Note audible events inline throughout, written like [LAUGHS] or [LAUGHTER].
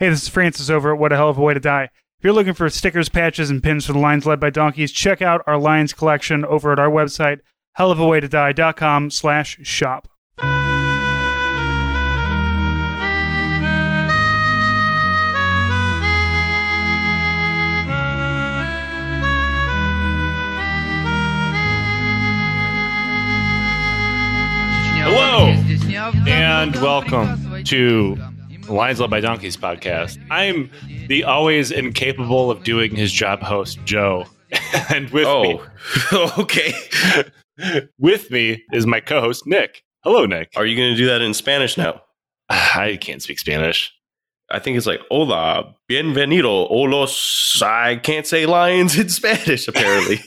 Hey, this is Francis over at What a Hell of a Way to Die. If you're looking for stickers, patches, and pins for the Lions led by donkeys, check out our Lions collection over at our website, hellofawaytodie.com slash shop. Hello and welcome to Lions Led by Donkeys podcast. I'm the always incapable of doing his job host, Joe. [LAUGHS] and with me, Oh, [LAUGHS] okay. with me is my co-host, Nick. Hello, Nick. Are you going to do that in Spanish now? [SIGHS] I can't speak Spanish. I think it's like hola, bienvenido, olos. I can't say lions in [LAUGHS] Spanish. Apparently,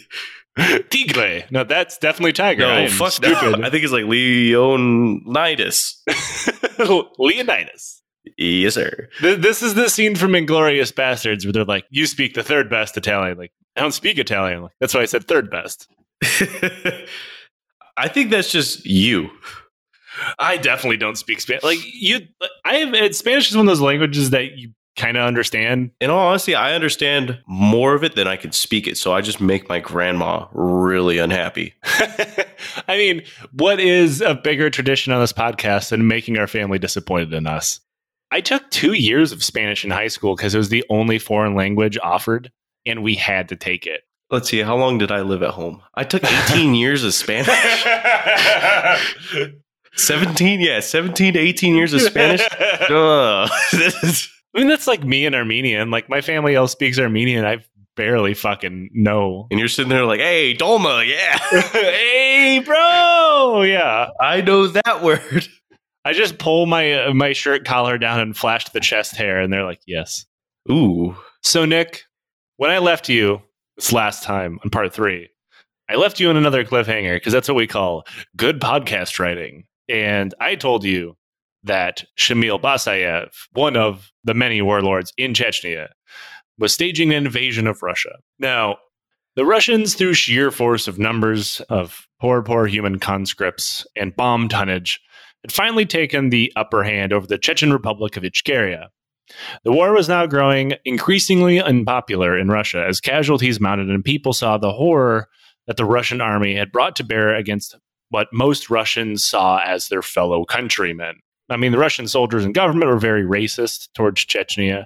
Tigre. No, that's definitely tiger. No, fuck stupid. no. I think it's like Leonidas. Leonidas. Yes, sir. This is the scene from Inglourious Basterds where they're like, "You speak the third best Italian." Like, I don't speak Italian. Like, that's why I said third best. [LAUGHS] I think that's just you. I definitely don't speak Spanish. Like you, I have uh, Spanish is one of those languages that you kind of understand. In all honesty, I understand more of it than I can speak it. So I just make my grandma really unhappy. [LAUGHS] I mean, what is a bigger tradition on this podcast than making our family disappointed in us? I took two years of Spanish in high school because it was the only foreign language offered, and we had to take it. Let's see, how long did I live at home? I took 18 [LAUGHS] years of Spanish. 17, yeah, 17 to 18 years of Spanish. [LAUGHS] Is- I mean, that's like me in Armenian. Like my family all speaks Armenian. I barely fucking know. and you're sitting there like, hey, Dolma, yeah, [LAUGHS] hey, bro. Yeah. I know that word. I just pull my uh, my shirt collar down and flash the chest hair, and they're like, "Yes." Ooh. So, Nick, when I left you this last time on part three, I left you in another cliffhanger because that's what we call good podcast writing. And I told you that Shamil Basayev, one of the many warlords in Chechnya, was staging an invasion of Russia. Now, the Russians, through sheer force of numbers of poor, poor human conscripts and bomb tonnage, had finally taken the upper hand over the Chechen Republic of Ichkeria. The war was now growing increasingly unpopular in Russia as casualties mounted and people saw the horror that the Russian army had brought to bear against what most Russians saw as their fellow countrymen. I mean, the Russian soldiers and government were very racist towards Chechnya.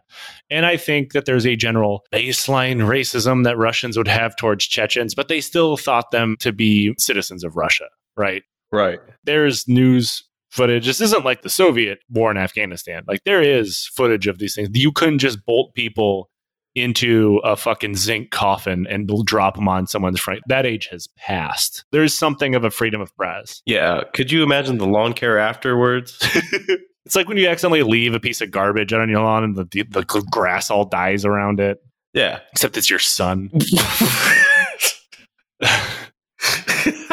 And I think that there's a general baseline racism that Russians would have towards Chechens, but they still thought them to be citizens of Russia, right? Right. there's news footage. This isn't like the Soviet war in Afghanistan. Like there is footage of these things. You couldn't just bolt people into a fucking zinc coffin and drop them on someone's front. That age has passed. There's something of a freedom of press. Yeah. Could you imagine the lawn care afterwards? [LAUGHS] [LAUGHS] it's like when you accidentally leave a piece of garbage on your lawn and the, the, the grass all dies around it, yeah. except it's your son. [LAUGHS]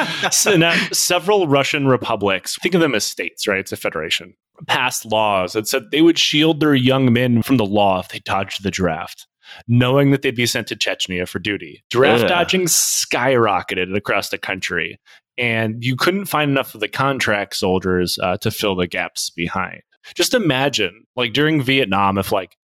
[LAUGHS] so now, several Russian republics, think of them as states, right? It's a federation, passed laws that said they would shield their young men from the law if they dodged the draft, knowing that they'd be sent to Chechnya for duty. Draft Yeah. dodging skyrocketed across the country, and you couldn't find enough of the contract soldiers uh, to fill the gaps behind. Just imagine, like during Vietnam, if like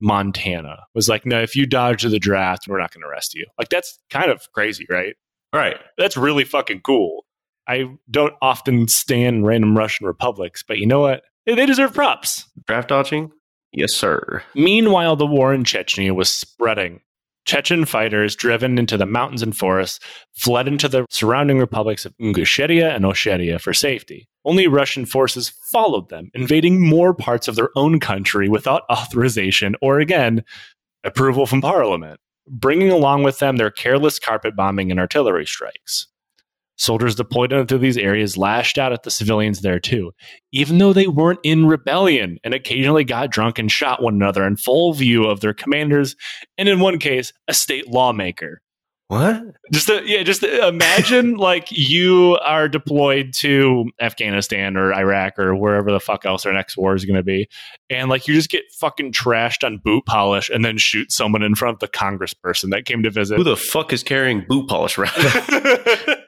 Montana was like, no, if you dodge the draft, we're not going to arrest you. Like, that's kind of crazy, right? Right. That's really fucking cool. I don't often stand random Russian republics, but you know what? They deserve props. Draft dodging? Yes, sir. Meanwhile, the war in Chechnya was spreading. Chechen fighters, driven into the mountains and forests, fled into the surrounding republics of Ingushetia and Ossetia for safety. Only Russian forces followed them, invading more parts of their own country without authorization or, again, approval from parliament, bringing along with them their careless carpet bombing and artillery strikes. Soldiers deployed into these areas lashed out at the civilians there too, even though they weren't in rebellion and occasionally got drunk and shot one another in full view of their commanders and in one case a state lawmaker What? just uh, yeah just imagine [LAUGHS] like you are deployed to afghanistan or iraq or wherever the fuck else our next war is going to be and like you just get fucking trashed on boot polish and then shoot someone in front of the congressperson that came to visit Who the fuck is carrying boot polish around? [LAUGHS] [LAUGHS]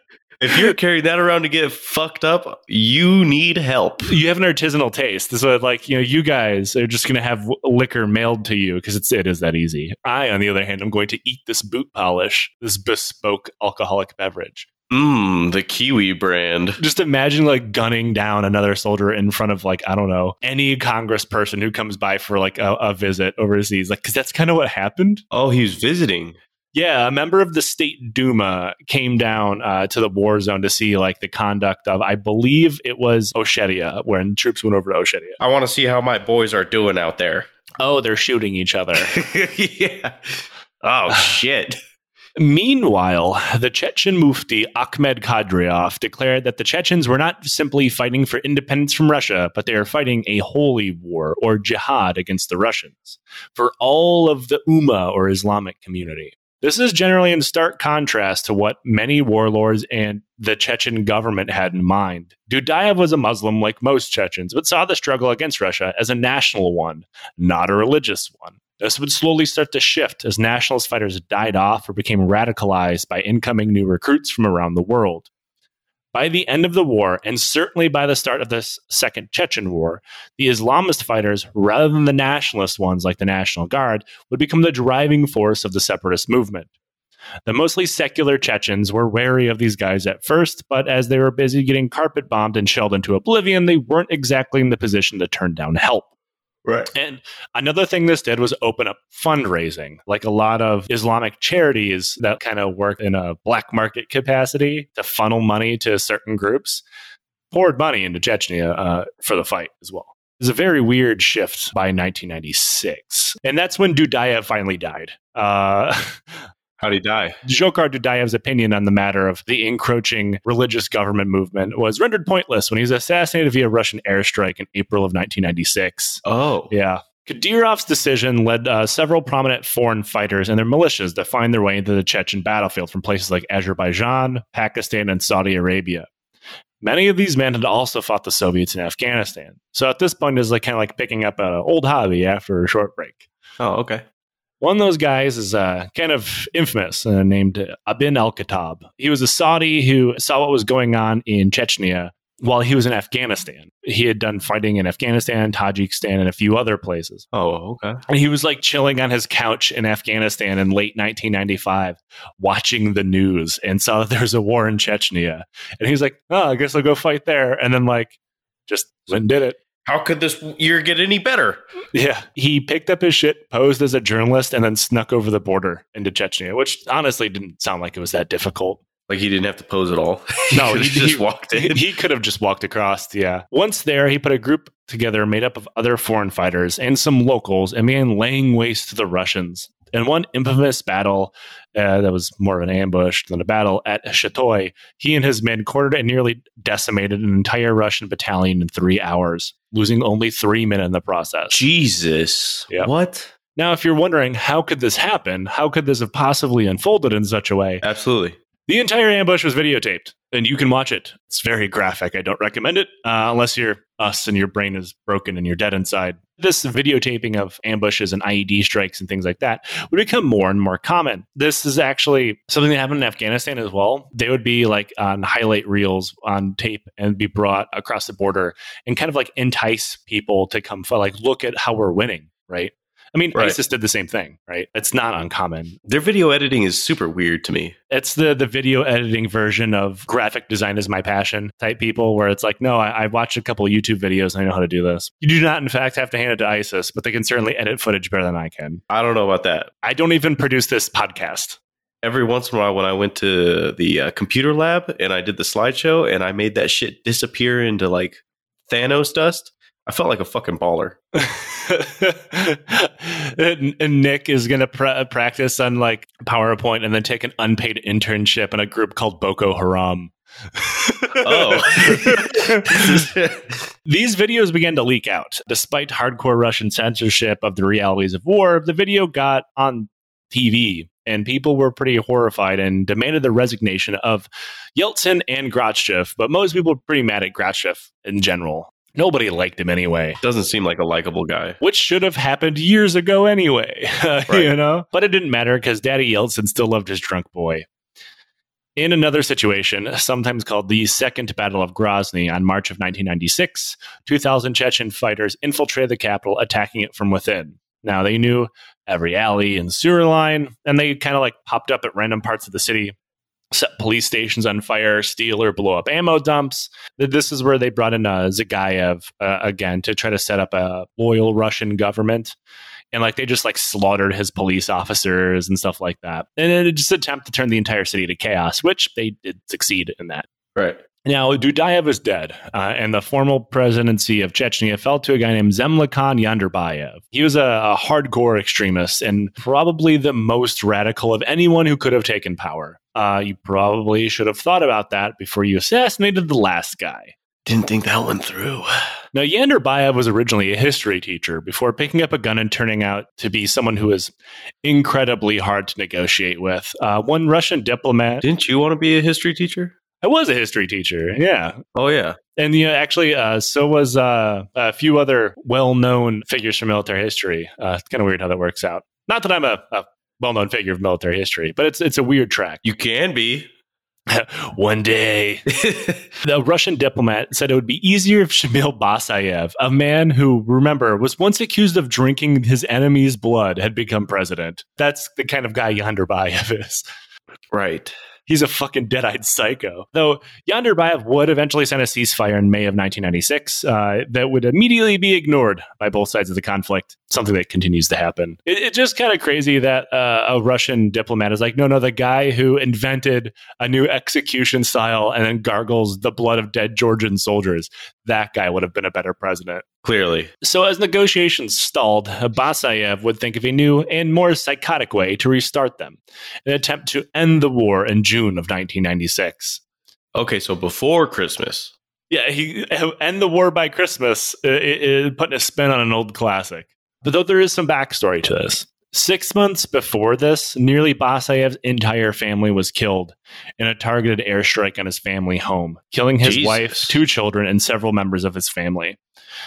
If you're carrying that around to get fucked up, you need help. you have an artisanal taste. So like, you know, you guys are just going to have liquor mailed to you because it's it is that easy. I, on the other hand, am going to eat this boot polish, this bespoke alcoholic beverage. Mmm, the Kiwi brand. Just imagine like gunning down another soldier in front of like I don't know any congressperson who comes by for like a, a visit overseas, like because that's kind of what happened. Oh, he was visiting. Yeah, a member of the state Duma came down uh, to the war zone to see like the conduct of, I believe it was Ossetia, when troops went over to Ossetia. I want to see how my boys are doing out there. Oh, they're shooting each other. [LAUGHS] yeah. Oh [SIGHS] shit. Meanwhile, the Chechen Mufti Ahmed Kadyrov declared that the Chechens were not simply fighting for independence from Russia, but they are fighting a holy war or jihad against the Russians for all of the Ummah or Islamic community. This is generally in stark contrast to what many warlords and the Chechen government had in mind. Dudayev was a Muslim like most Chechens, but saw the struggle against Russia as a national one, not a religious one. This would slowly start to shift as nationalist fighters died off or became radicalized by incoming new recruits from around the world. By the end of the war, and certainly by the start of the Second Chechen War, the Islamist fighters, rather than the nationalist ones like the National Guard, would become the driving force of the separatist movement. The mostly secular Chechens were wary of these guys at first, but as they were busy getting carpet bombed and shelled into oblivion, they weren't exactly in the position to turn down help. Right. And another thing this did was open up fundraising. Like a lot of Islamic charities that kind of work in a black market capacity to funnel money to certain groups poured money into Chechnya uh, for the fight as well. It was a very weird shift by 1996. And that's when Dudayev finally died. Uh, [LAUGHS] How'd he die? Dzhokhar Dudayev's opinion on the matter of the encroaching religious government movement was rendered pointless when he was assassinated via Russian airstrike in April of 1996. Oh. Yeah. Kadyrov's decision led uh, several prominent foreign fighters and their militias to find their way into the Chechen battlefield from places like Azerbaijan, Pakistan, and Saudi Arabia. Many of these men had also fought the Soviets in Afghanistan. So at this point, it's like kind of like picking up an old hobby after a short break. Oh, okay. One of those guys is uh, kind of infamous, uh, named Ibn Al Khattab. He was a Saudi who saw what was going on in Chechnya while he was in Afghanistan. He had done fighting in Afghanistan, Tajikistan, and a few other places. Oh, okay. And he was like chilling on his couch in Afghanistan in late 1995, watching the news and saw that [LAUGHS] there was a war in Chechnya. And he was like, oh, I guess I'll go fight there. And then, like, just went and did it. How could this year get any better? Yeah. He picked up his shit, posed as a journalist, and then snuck over the border into Chechnya, which honestly didn't sound like it was that difficult. Like he didn't have to pose at all. [LAUGHS] No, he, he- just he- walked in. He could have just walked across, yeah. Once there, he put a group together made up of other foreign fighters and some locals and began laying waste to the Russians. In one infamous battle uh, that was more of an ambush than a battle at Chatoy, he and his men cornered and nearly decimated an entire Russian battalion in three hours, losing only three men in the process. Jesus. Yeah. What? Now, if you're wondering how could this happen, how could this have possibly unfolded in such a way, Absolutely. the entire ambush was videotaped, and you can watch it. It's very graphic. I don't recommend it uh, unless you're us and your brain is broken and you're dead inside. This videotaping of ambushes and IED strikes and things like that would become more and more common. This is actually something that happened in Afghanistan as well. They would be like on highlight reels on tape and be brought across the border and kind of like entice people to come, like, look at how we're winning, right? I mean, Right. ISIS did the same thing, right? It's not uncommon. Their video editing is super weird to me. It's the the video editing version of graphic design is my passion type people, where it's like, no, I, I watched a couple of YouTube videos and I know how to do this. You do not, in fact, have to hand it to ISIS, but they can certainly edit footage better than I can. I don't know about that. I don't even produce this podcast. Every once in a while, when I went to the uh, computer lab and I did the slideshow and I made that shit disappear into like Thanos dust, I felt like a fucking baller. [LAUGHS] and, Nick is going to pra- practice on like PowerPoint and then take an unpaid internship in a group called Boko Haram. Oh. [LAUGHS] These videos began to leak out. Despite hardcore Russian censorship of the realities of war, the video got on TV and people were pretty horrified and demanded the resignation of Yeltsin and Grachev. But most people were pretty mad at Grachev in general. Nobody liked him anyway. Doesn't seem like a likable guy. Which should have happened years ago anyway, [LAUGHS] Right. you know? But it didn't matter because Daddy Yeltsin still loved his drunk boy. In another situation, sometimes called the Second Battle of Grozny on March of 1996, 2,000 Chechen fighters infiltrated the capital, attacking it from within. Now, they knew every alley and sewer line, and they kind of like popped up at random parts of the city, set police stations on fire, steal or blow up ammo dumps. This is where they brought in uh, Zagayev uh, again to try to set up a loyal Russian government and like they just like slaughtered his police officers and stuff like that. And it just attempt to turn the entire city to chaos, which they did succeed in that. Right. Now, Dudayev is dead, uh, and the formal presidency of Chechnya fell to a guy named Zemlikan Yandarbayev. He was a, a, hardcore extremist and probably the most radical of anyone who could have taken power. Uh, you probably should have thought about that before you assassinated the last guy. Didn't think that one through. [SIGHS] Now, Yandarbayev was originally a history teacher before picking up a gun and turning out to be someone who is incredibly hard to negotiate with. Uh, one Russian diplomat. Didn't you want to be a history teacher? I was a history teacher. Yeah. Oh, yeah. And you know, actually, uh, so was uh, a few other well-known figures from military history. Uh, it's kind of weird how that works out. Not that I'm a, a well-known figure of military history, but it's it's a weird track. You can be. [LAUGHS] One day, [LAUGHS] the Russian diplomat said it would be easier if Shamil Basayev, a man who, remember, was once accused of drinking his enemy's blood, had become president. That's the kind of guy Yandarbayev is. Right. He's a fucking dead-eyed psycho. Though Yandarbayev would eventually sign a ceasefire in May of 1996 uh, that would immediately be ignored by both sides of the conflict, something that continues to happen. It, it's just kind of crazy that uh, a Russian diplomat is like, no, no, the guy who invented a new execution style and then gargles the blood of dead Georgian soldiers, that guy would have been a better president. Clearly. So, as negotiations stalled, Basayev would think of a new and more psychotic way to restart them, an attempt to end the war in June of 1996. Okay, so before Christmas. Yeah, he uh, end the war by Christmas, it, it, putting a spin on an old classic. But though there is some backstory to this, Six months before this, nearly Basayev's entire family was killed in a targeted airstrike on his family home, killing his Jesus. wife, two children, and several members of his family.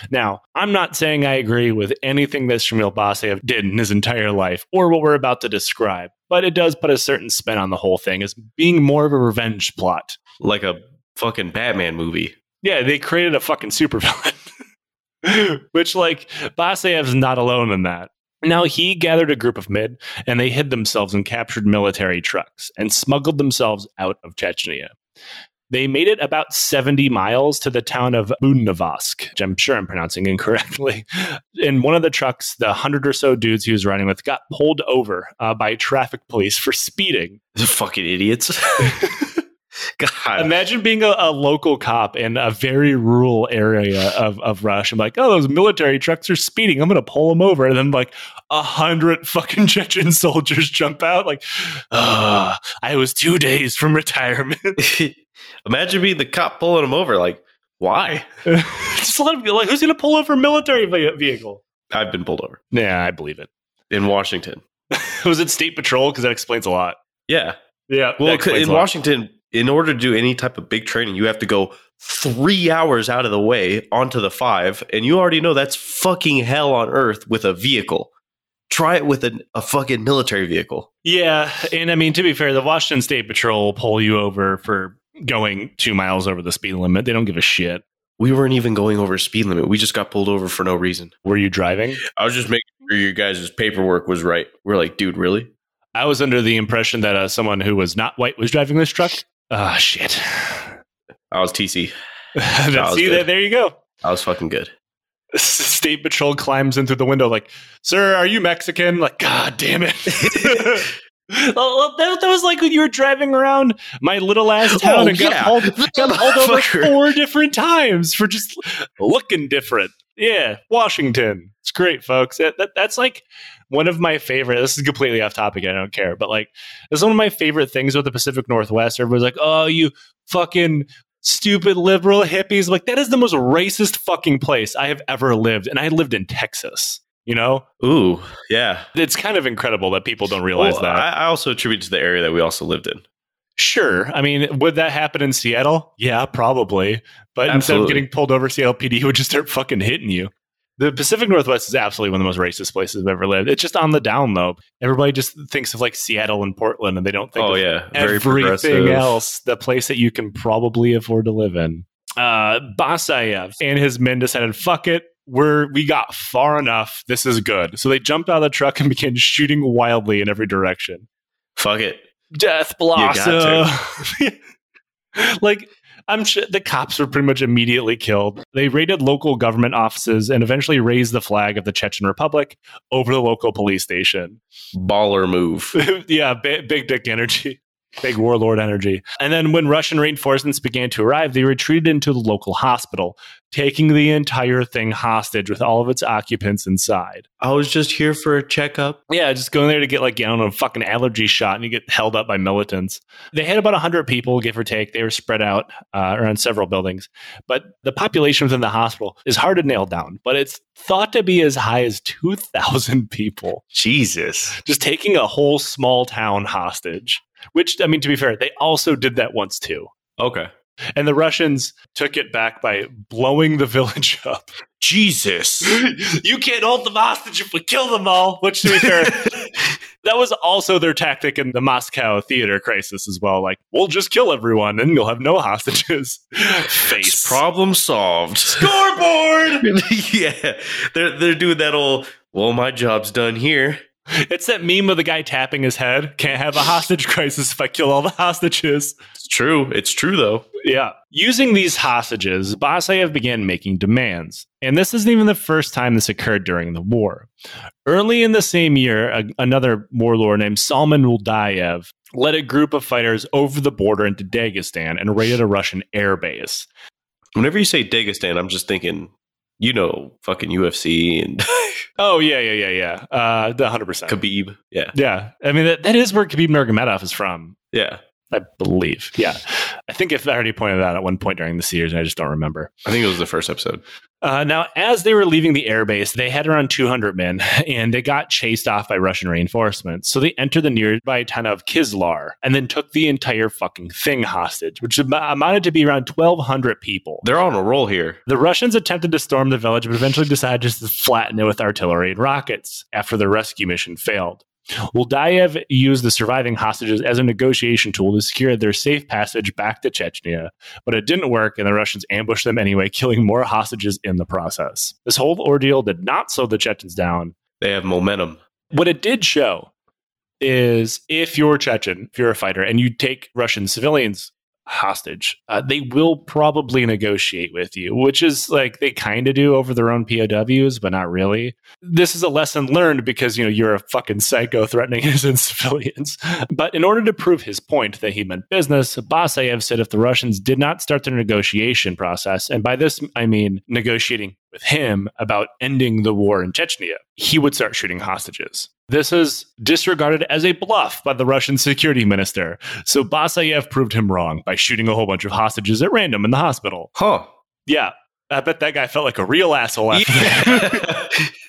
Now, I'm not saying I agree with anything that Shamil Basayev did in his entire life or what we're about to describe, but it does put a certain spin on the whole thing as being more of a revenge plot. Like a fucking Batman movie. Yeah, they created a fucking supervillain. [LAUGHS] Which, like, Basayev's not alone in that. Now he gathered a group of men and they hid themselves and captured military trucks and smuggled themselves out of Chechnya. They made it about 70 miles to the town of Budnovosk, which I'm sure I'm pronouncing [LAUGHS] incorrectly. In one of the trucks, the hundred or so dudes he was riding with got pulled over uh, by traffic police for speeding. The fucking idiots. [LAUGHS] [LAUGHS] God. Imagine being a, a, local cop in a very rural area of, of Russia. I'm like, oh, those military trucks are speeding. I'm going to pull them over. And then, like, a hundred [LAUGHS] fucking Chechen soldiers jump out. Like, oh, I was two days from retirement. [LAUGHS] Imagine being the cop pulling them over. Like, why? Just let him, like, who's going to pull over a military vehicle? I've been pulled over. Yeah, I believe it. In Washington. was it state patrol? Because that explains a lot. Yeah. Yeah. Well, in Washington, in order to do any type of big training, you have to go three hours out of the way onto the five, and you already know that's fucking hell on earth with a vehicle. Try it with a, a fucking military vehicle. Yeah, and I mean to be fair, the Washington State Patrol will pull you over for going two miles over the speed limit. They don't give a shit. We weren't even going over speed limit. We just got pulled over for no reason. Were you driving? I was just making sure your guys' paperwork was right. We're like, dude, really? I was under the impression that uh, someone who was not white was driving this truck. Ah, oh, shit. I was TC. [LAUGHS] was See, there, there you go. I was fucking good. State patrol climbs in through the window, like, "Sir, are you Mexican?" Like, God damn it! well, [LAUGHS] [LAUGHS] that, that, was like when you were driving around my little ass town oh, and got yeah. pulled, got over four different times for just looking different. Yeah, Washington. It's great, folks. That, that, that's like one of my favorite. This is completely off topic. I don't care, but like, it's one of my favorite things with the Pacific Northwest. Everybody's like, "Oh, you fucking stupid liberal hippies!" Like, that is the most racist fucking place I have ever lived, and I lived in Texas. You know? Ooh, yeah. It's kind of incredible that people don't realize well, that. I, I also attribute to the area that we also lived in. Sure. I mean, would that happen in Seattle? Yeah, probably. But Absolutely. instead of getting pulled over, Seattle PD [LAUGHS] would just start fucking hitting you. The Pacific Northwest is absolutely one of the most racist places I've ever lived. It's just on the down low. Everybody just thinks of like Seattle and Portland, and they don't think Oh of yeah, very everything else, the place that you can probably afford to live in. Uh, Basayev and his men decided, fuck it. We're, we got far enough. This is good. So they jumped out of the truck and [LAUGHS] began shooting wildly in every direction. Fuck it. Death Blossom. [LAUGHS] like, I'm sure the cops were pretty much immediately killed. They raided local government offices and eventually raised the flag of the Chechen Republic over the local police station. Baller move. [LAUGHS] yeah, big, big dick energy. Big warlord energy. And then when Russian reinforcements began to arrive, they retreated into the local hospital, taking the entire thing hostage with all of its occupants inside. I was just here for a checkup. Yeah, just going there to get like, you know, a fucking allergy shot and you get held up by militants. They had about 100 people, give or take. They were spread out uh, around several buildings. But the population within the hospital is hard to nail down, but it's thought to be as high as 2,000 people Jesus. just taking a whole small town hostage. Which, I mean, to be fair, they also did that once too. Okay. And the Russians took it back by blowing the [LAUGHS] village up. Jesus. [LAUGHS] you can't hold them hostage if we kill them all. Which, to be fair, [LAUGHS] that was also their tactic in the Moscow theater crisis as well. Like, we'll just kill everyone and you'll have no hostages. Face. Problem solved. Scoreboard! yeah. They're they're doing that old well, my job's done here. [LAUGHS] It's that meme of the guy tapping his head. Can't have a hostage crisis if I kill all the hostages. It's true. It's true though. Yeah. Using these hostages, Basayev began making demands. And this isn't even the first time this occurred during the war. Early in the same year, a, another warlord named Salman Uldayev led a group of fighters over the border into Dagestan and raided a Russian airbase. Whenever you say Dagestan, I'm just thinking, you know, fucking UFC and [LAUGHS] Oh, yeah, yeah, yeah, yeah. Uh, the 100%. Khabib. Yeah. yeah. I mean, that, that is where Khabib Nurmagomedov is from. Yeah. I believe. Yeah. I think if I already pointed that out at one point during the series, and I just don't remember. I think it was the first episode. Uh, now, as they were leaving the airbase, they had around 200 men, [LAUGHS] and they got chased off by Russian reinforcements. So they entered the nearby town of Kizlyar and then took the entire fucking thing hostage, which am- amounted to be around 1,200 people. They're on a roll here. The Russians attempted to storm the village, but eventually decided just to flatten it with artillery and rockets after the rescue mission failed. Uldayev used the surviving hostages as a negotiation tool to secure their safe passage back to Chechnya, but it didn't work, and the Russians ambushed them anyway, killing more hostages in the process. This whole ordeal did not slow the Chechens down. They have momentum. What it did show is if you're Chechen, if you're a fighter, and you take Russian civilians hostage, uh, they will probably negotiate with you, which is like they kind of do over their own POWs, but not really. This is a lesson learned because you know you're a fucking psycho threatening [LAUGHS] innocent civilians. But in order to prove his point that he meant business, Basayev said if the Russians did not start their negotiation process, and by this I mean negotiating with him about ending the war in Chechnya, he would start shooting hostages. This is disregarded as a bluff by the Russian security minister. So Basayev proved him wrong by shooting a whole bunch of hostages at random in the hospital. Huh. Yeah, I bet that guy felt like a real asshole after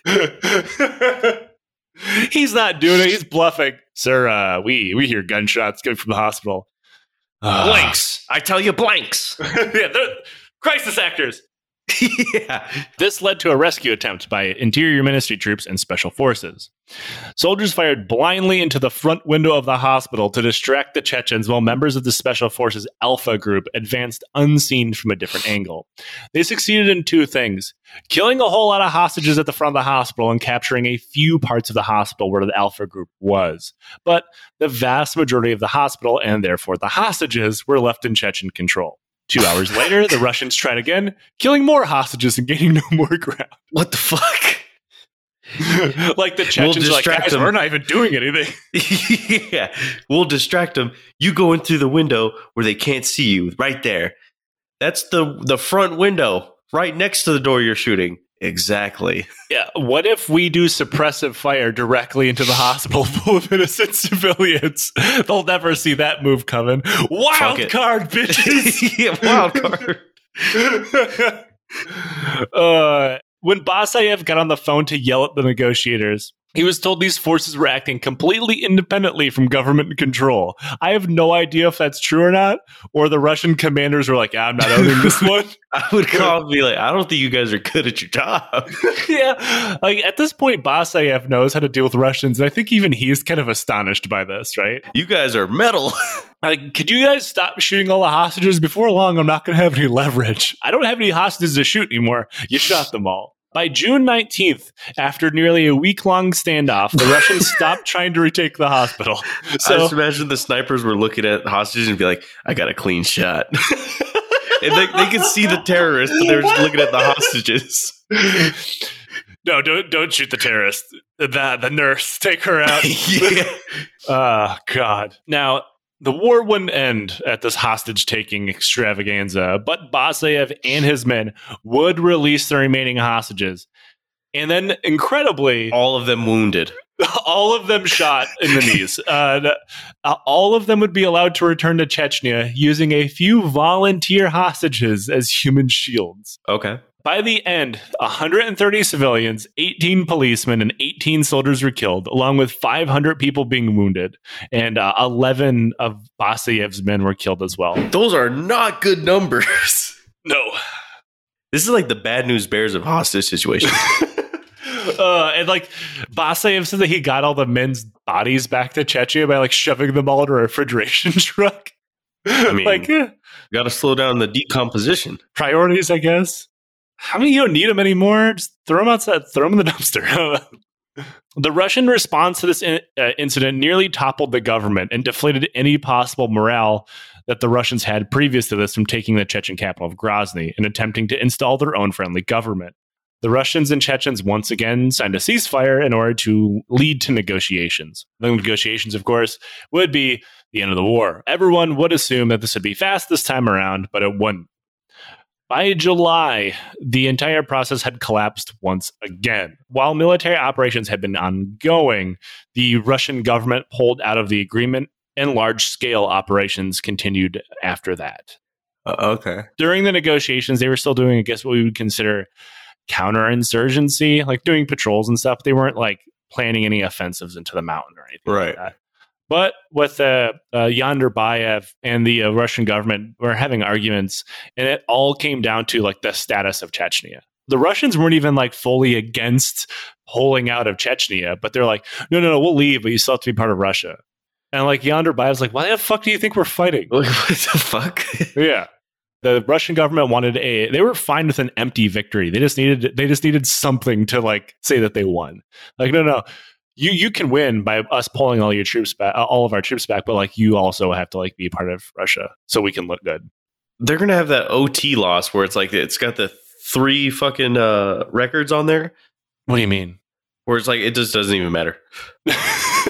that. [LAUGHS] He's not doing it. He's bluffing. Sir, uh, we, we hear gunshots coming from the hospital. Uh, blanks. I tell you, blanks. [LAUGHS] yeah, they're crisis actors. [LAUGHS] yeah. This led to a rescue attempt by Interior Ministry troops and special forces. Soldiers fired blindly into the front window of the hospital to distract the Chechens while members of the special forces Alpha group advanced unseen from a different angle. They succeeded in two things killing a whole lot of hostages at the front of the hospital and capturing a few parts of the hospital where the Alpha group was. But the vast majority of the hospital, and therefore the hostages, were left in Chechen control. Two hours later, the Russians tried again, killing more hostages and gaining [LAUGHS] no more ground. What the fuck? [LAUGHS] like the Chechens are like, distract them." we're not even doing anything. [LAUGHS] yeah. We'll distract them. You go in through the window where they can't see you, right there. That's the the front window, right next to the door you're shooting. Exactly. Yeah. What if we do suppressive fire directly into the hospital [LAUGHS] full of innocent civilians? They'll never see that move coming. Wild card, [LAUGHS] bitches. yeah, wild card. [LAUGHS] uh, when Basayev got on the phone to yell at the negotiators, He was told these forces were acting completely independently from government control. I have no idea if that's true or not, or the Russian commanders were like, ah, I'm not owning this [LAUGHS] one. I would call and be like, I don't think you guys are good at your job. [LAUGHS] yeah. Like at this point, Basayev knows how to deal with Russians, and I think even he's kind of astonished by this, right? You guys are metal. [LAUGHS] like, could you guys stop shooting all the hostages? Before long, I'm not going to have any leverage. I don't have any hostages to shoot anymore. You shot them all. By June 19th, after nearly a week long standoff, the Russians [LAUGHS] stopped trying to retake the hospital. So I just imagine the snipers were looking at hostages and be like, I got a clean shot. [LAUGHS] and they, they could see the terrorists, but they were just looking at the hostages. [LAUGHS] No, don't don't shoot the terrorist. The the nurse, take her out. yeah. Oh God. Now the war wouldn't end at this hostage taking extravaganza, but Basayev and his men would release the remaining hostages. And then, incredibly, all of them wounded. [LAUGHS] All of them shot in the knees. [LAUGHS] Uh, all of them would be allowed to return to Chechnya using a few volunteer hostages as human shields. Okay. By the end, 130 civilians, 18 policemen, and 18 soldiers were killed, along with 500 people being wounded, and uh, 11 of Basayev's men were killed as well. Those are not good numbers. [LAUGHS] no. This is like the bad news bears of hostage situations. [LAUGHS] uh, and like Basayev said that he got all the men's bodies back to Chechnya by like shoving them all in a refrigeration [LAUGHS] truck. I mean, like, got to slow down the decomposition. Priorities, I guess. How many you don't need them anymore? Just throw them outside, throw them in the [LAUGHS] dumpster. [LAUGHS] the Russian response to this in, uh, incident nearly toppled the government and deflated any possible morale that the Russians had previous to this from taking the Chechen capital of Grozny and attempting to install their own friendly government. The Russians and Chechens once again signed a ceasefire in order to lead to negotiations. The negotiations, of course, would be the end of the war. Everyone would assume that this would be fast this time around, but it wouldn't. By July, the entire process had collapsed once again. While military operations had been ongoing, the Russian government pulled out of the agreement and large scale operations continued after that. Uh, okay. During the negotiations, they were still doing, I guess, what we would consider counterinsurgency, like doing patrols and stuff. They weren't like planning any offensives into the mountain or anything right. Like but with uh, uh, and the uh, Russian government were having arguments, and it all came down to like the status of Chechnya. The Russians weren't even like fully against pulling out of Chechnya, but they're like, no, no, no, we'll leave, but you still have to be part of Russia. And like Yandarbayev's like, why the fuck do you think we're fighting? Like, [LAUGHS] what the fuck? [LAUGHS] yeah. The Russian government wanted a they were fine with an empty victory. They just needed they just needed something to like say that they won. Like, no, no you you can win by us pulling all your troops back, uh, all of our troops back, but like you also have to like be part of Russia so we can look good. They're gonna have that OT loss where it's like it's got the three fucking uh, records on there. What do you mean? Where it's like it just doesn't even matter. [LAUGHS]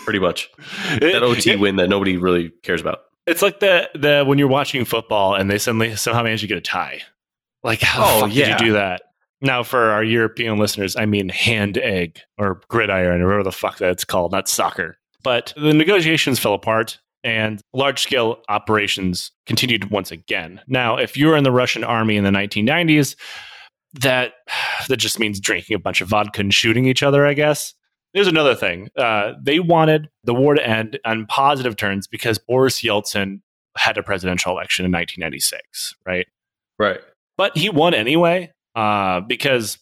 Pretty much it, that OT it, win that nobody really cares about. It's like the the when you're watching football and they suddenly somehow manage to get a tie. Like how oh, yeah. did you do that? Now, for our European listeners, I mean hand egg or gridiron or whatever the fuck that's called, not soccer. But the negotiations fell apart and large scale operations continued once again. Now, if you were in the Russian army in the 1990s, that [SIGHS] that just means drinking a bunch of vodka and shooting each other, I guess. There's another thing. Uh, they wanted the war to end on positive terms because Boris Yeltsin had a presidential election in 1996, right? Right. But he won anyway uh, because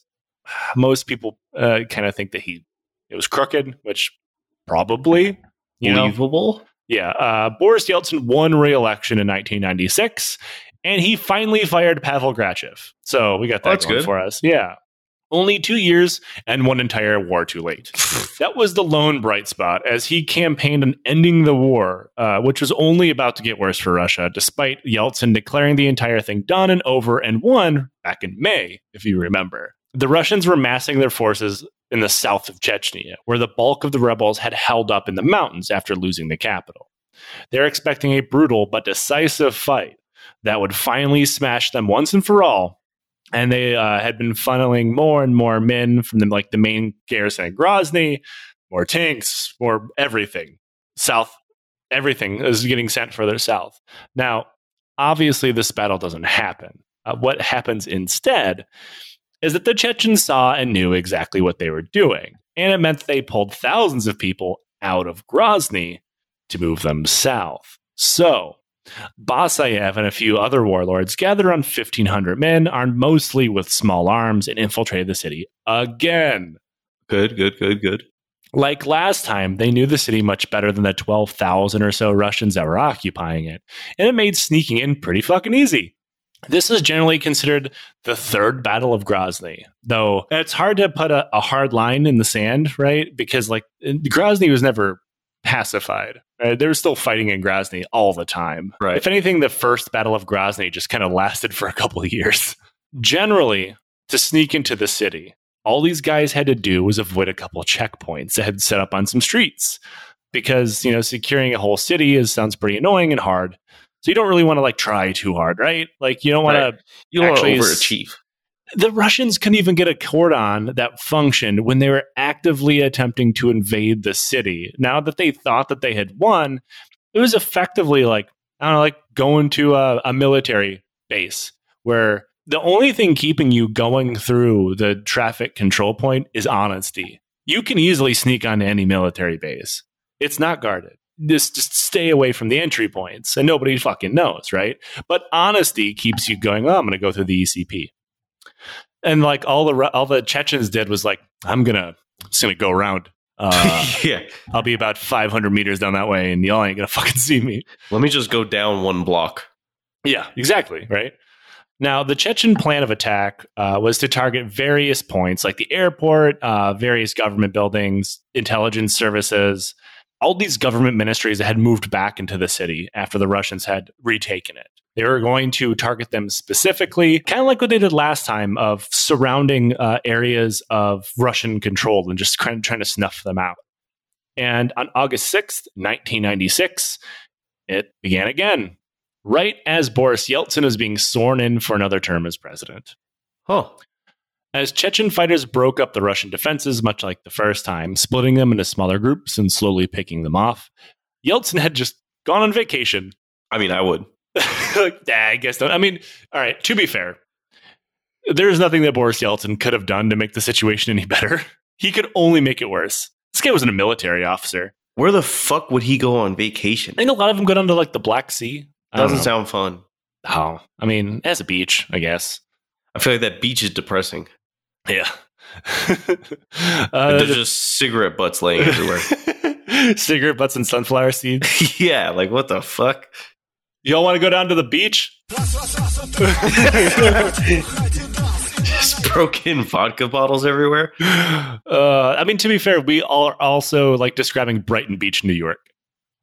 most people uh, kind of think that he it was crooked, which probably you believable. Know, yeah, uh, Boris Yeltsin won re-election in 1996, and he finally fired Pavel Grachev. So we got that oh, going good. for us. Yeah, only two years and one entire war too late. [LAUGHS] that was the lone bright spot as he campaigned on ending the war, uh, which was only about to get worse for Russia, despite Yeltsin declaring the entire thing done and over and won back in May, if you remember. The Russians were massing their forces in the south of Chechnya, where the bulk of the rebels had held up in the mountains after losing the capital. They're expecting a brutal but decisive fight that would finally smash them once and for all and they uh, had been funneling more and more men from the like the main garrison at Grozny, more tanks, more everything south. Everything is getting sent further south. Now, obviously, this battle doesn't happen. Uh, what happens instead is that the Chechens saw and knew exactly what they were doing. and it meant they pulled thousands of people out of Grozny to move them south. So, Basayev and a few other warlords gathered around 1,500 men, armed mostly with small arms, and infiltrated the city again. Good, good, good, good. Like last time, they knew the city much better than the 12,000 or so Russians that were occupying it, and it made sneaking in pretty fucking easy. This is generally considered the third Battle of Grozny, though it's hard to put a, a hard line in the sand, right? Because like Grozny was never pacified. Right? They were still fighting in Grozny all the time. Right. If anything, the first Battle of Grozny just kind of lasted for a couple of years. Generally, to sneak into the city, all these guys had to do was avoid a couple of checkpoints that had set up on some streets because you know securing a whole city is sounds pretty annoying and hard so you don't really want to like try too hard right like you don't want Right. to You don't want to Actually, overachieve. The russians couldn't even get a cordon that functioned when they were actively attempting to invade the city. Now that they thought that they had won it was effectively like i don't know like going to a, a military base where the only thing keeping you going through the traffic control point is honesty. You can easily sneak onto any military base. It's not guarded. Just just stay away from the entry points and nobody fucking knows right? But honesty keeps you going oh i'm going to go through the ecp and like all the all the chechens did was like i'm gonna just gonna go around uh, [LAUGHS] yeah. i'll be about 500 meters down that way and y'all ain't gonna [LAUGHS] fucking see me Let me just go down one block. yeah, exactly. Right. Now, the Chechen plan of attack uh, was to target various points like the airport, uh, various government buildings, intelligence services, all these government ministries that had moved back into the city after the Russians had retaken it. They were going to target them specifically, kind of like what they did last time of surrounding uh, areas of Russian control and just kind of trying to snuff them out. And on August 6th, 1996, it began again right as Boris Yeltsin was being sworn in for another term as president. Huh. As Chechen fighters broke up the Russian defenses, much like the first time, splitting them into smaller groups and slowly picking them off, Yeltsin had just gone on vacation. I mean, I would. [LAUGHS] nah, I guess not. I mean, all right, to be fair, there's nothing that Boris Yeltsin could have done to make the situation any better. [LAUGHS] He could only make it worse. This guy wasn't a military officer. Where the fuck would he go on vacation? I think a lot of them go down to like the Black Sea. I Doesn't sound fun. Oh, I mean, as a beach, I guess. I feel like that beach is depressing. Yeah. [LAUGHS] Uh, There's just cigarette butts laying everywhere. cigarette butts and sunflower seeds. yeah, like what the fuck? Y'all want to go down to the beach? [LAUGHS] Just broken vodka bottles everywhere. Uh, I mean, to be fair, we are also like describing Brighton Beach, New York.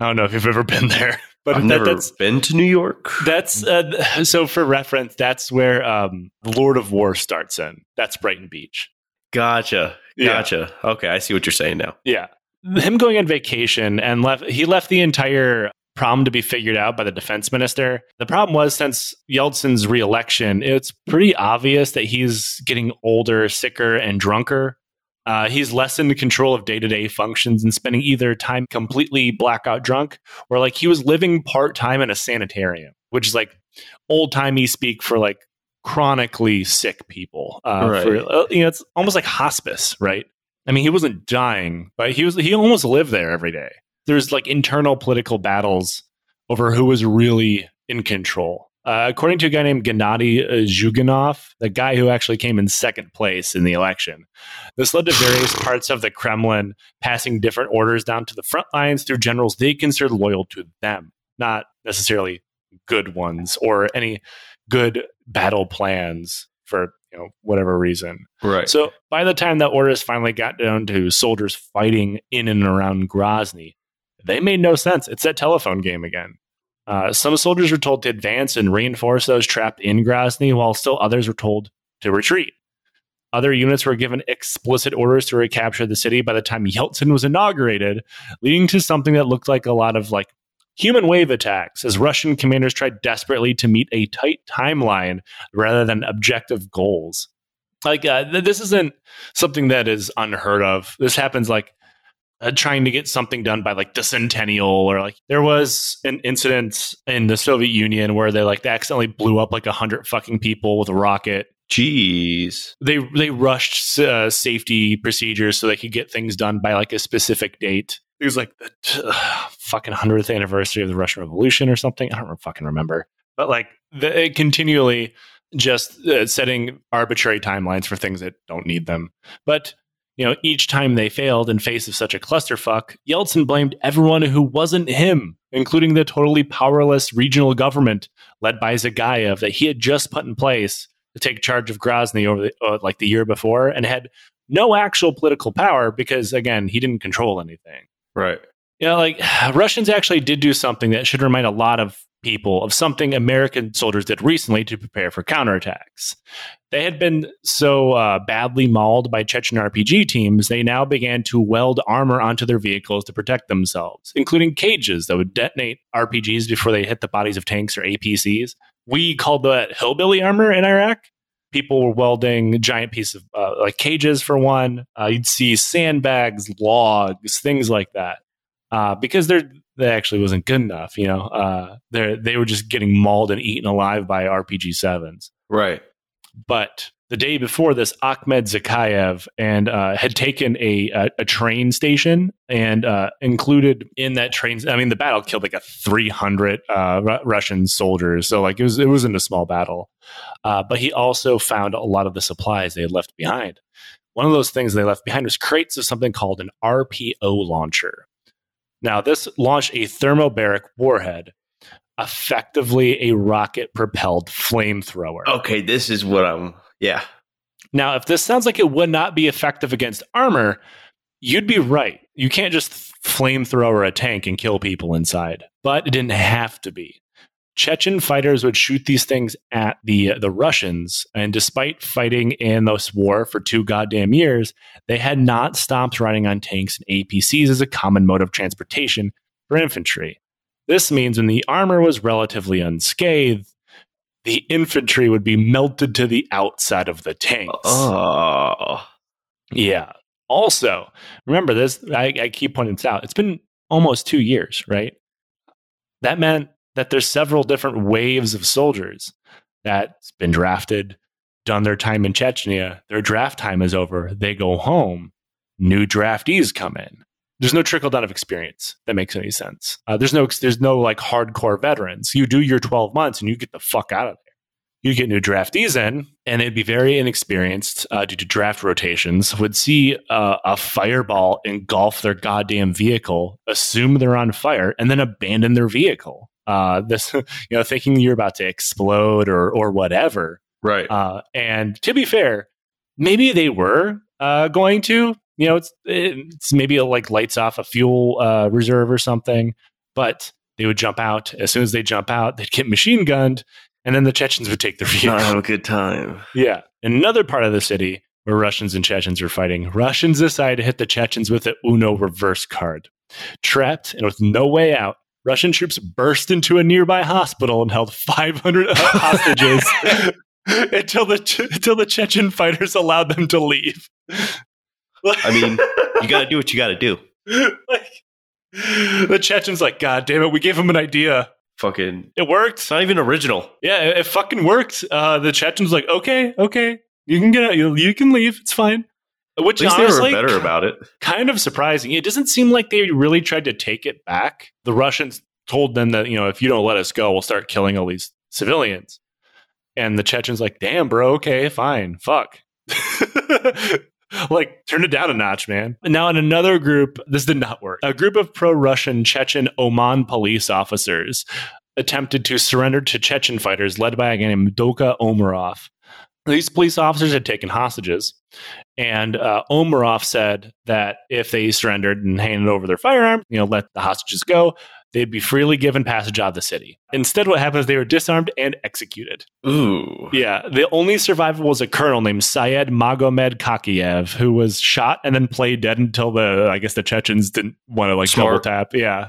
I don't know if you've ever been there, [LAUGHS] but I've that, never that's been to New York. that's uh, so for reference. That's where um, Lord of War starts in. That's Brighton Beach. Gotcha. Yeah. Gotcha. Okay, I see what you're saying now. Yeah. Him going on vacation and left he left the entire problem to be figured out by the defense minister. The problem was since Yeltsin's reelection, it's pretty obvious that he's getting older, sicker, and drunker. Uh, he's less in control of day to day functions and spending either time completely blackout drunk or like he was living part time in a sanitarium, which is like old timey speak for like chronically sick people. Uh, Right. for, uh, you know, it's almost like hospice, right? I mean, he wasn't dying, but he was he almost lived there every day. There's like internal political battles over who was really in control. Uh, according to a guy named Gennady uh, Zyuganov, the guy who actually came in second place in the election, this led to various [SIGHS] parts of the Kremlin passing different orders down to the front lines through generals they considered loyal to them, not necessarily good ones or any good battle plans for you know whatever reason. Right. So by the time that orders finally got down to soldiers fighting in and around Grozny, they made no sense. It's that telephone game again. Uh, some soldiers were told to advance and reinforce those trapped in Grozny, while still others were told to retreat. Other units were given explicit orders to recapture the city by the time Yeltsin was inaugurated, leading to something that looked like a lot of like human wave attacks as Russian commanders tried desperately to meet a tight timeline rather than objective goals. Like uh, th- this isn't something that is unheard of. This happens like uh, trying to get something done by like the centennial or like there was an incident in the Soviet Union where they like they accidentally blew up like a hundred fucking people with a rocket Jeez. They they rushed uh, safety procedures so they could get things done by like a specific date. It was like the uh, fucking hundredth anniversary of the Russian Revolution or something. I don't fucking remember, but like the, it continually just uh, setting arbitrary timelines for things that don't need them. But you know, each time they failed in face of such a clusterfuck, Yeltsin blamed everyone who wasn't him, including the totally powerless regional government led by Zagayev that he had just put in place to take charge of Grozny over the, uh, like the year before and had no actual political power because again, he didn't control anything. Right. You know, like [SIGHS] Russians actually did do something that should remind a lot of people of something American soldiers did recently to prepare for counterattacks. They had been so uh, badly mauled by Chechen RPG teams, they now began to weld armor onto their vehicles to protect themselves, including cages that would detonate RPGs before they hit the bodies of tanks or APCs. We called that hillbilly armor in Iraq. People were welding giant pieces of uh, like cages for one. Uh, you'd see sandbags, logs, things like that. Uh, because they're that actually wasn't good enough. You know, uh, they they were just getting mauled and eaten alive by RPG sevens. Right. But the day before this, Ahmed Zakayev and uh, had taken a, a, a train station and uh, included in that train. I mean, the battle killed like a three hundred uh, R- Russian soldiers, so like it was it wasn't a small battle. Uh, but he also found a lot of the supplies they had left behind. One of those things they left behind was crates of something called an RPO launcher. Now, this launched a thermobaric warhead, effectively a rocket propelled flamethrower. Okay, this is what I'm. Yeah. Now, if this sounds like it would not be effective against armor, you'd be right. You can't just flamethrower a tank and kill people inside, but it didn't have to be. Chechen fighters would shoot these things at the the Russians, and despite fighting in this war for two goddamn years, they had not stopped riding on tanks and APCs as a common mode of transportation for infantry. This means when the armor was relatively unscathed, the infantry would be melted to the outside of the tanks. Oh. Yeah. Also, remember this, I, I keep pointing this out. It's been almost two years, right? That meant that there's several different waves of soldiers that's been drafted, done their time in Chechnya, their draft time is over, they go home, new draftees come in. There's no trickle down of experience that makes any sense. Uh, there's no there's no like hardcore veterans. You do your 12 months and you get the fuck out of there you get new draftees in, and they'd be very inexperienced uh, due to draft rotations, would see uh, a fireball engulf their goddamn vehicle, assume they're on fire, and then abandon their vehicle. Uh, this, [LAUGHS] you know, thinking you're about to explode or or whatever. Right. Uh, and to be fair, maybe they were uh, going to. You know, it's it's maybe like lights off a fuel uh, reserve or something, but they would jump out. As soon as they jump out, they'd get machine gunned, and then the Chechens would take the vehicle. Not have a good time. Yeah. Another part of the city where Russians and Chechens were fighting, Russians decided to hit the Chechens with the Uno reverse card. Trapped and with no way out, Russian troops burst into a nearby hospital and held 500 [LAUGHS] hostages [LAUGHS] until the until the Chechen fighters allowed them to leave. I mean, you got to do what you got to do. [LAUGHS] like, the Chechens like, God damn it, we gave him an idea. Fucking, It worked. it's not even original. Yeah, it, it fucking worked. Uh, the Chechens like, okay, okay, you can get out, you, you can leave. It's fine. Which At least honestly, they were better about it. kind of surprising. It doesn't seem like they really tried to take it back. The Russians told them that you know if you don't let us go, we'll start killing all these civilians. And the Chechens like, damn, bro, okay, fine, fuck. [LAUGHS] like, turn it down a notch, man. Now, in another group, this did not work. A group of pro Russian Chechen OMON police officers attempted to surrender to Chechen fighters led by a guy named Doku Omarov. These police officers had taken hostages, and uh, Omarov said that if they surrendered and handed over their firearms, you know, let the hostages go, they'd be freely given passage out of the city. Instead, what happened is they were disarmed and executed. Ooh. Yeah, the only survivor was a colonel named Syed Magomed Kakiev, who was shot and then played dead until the I guess the Chechens didn't want to like Smart. double tap. Yeah.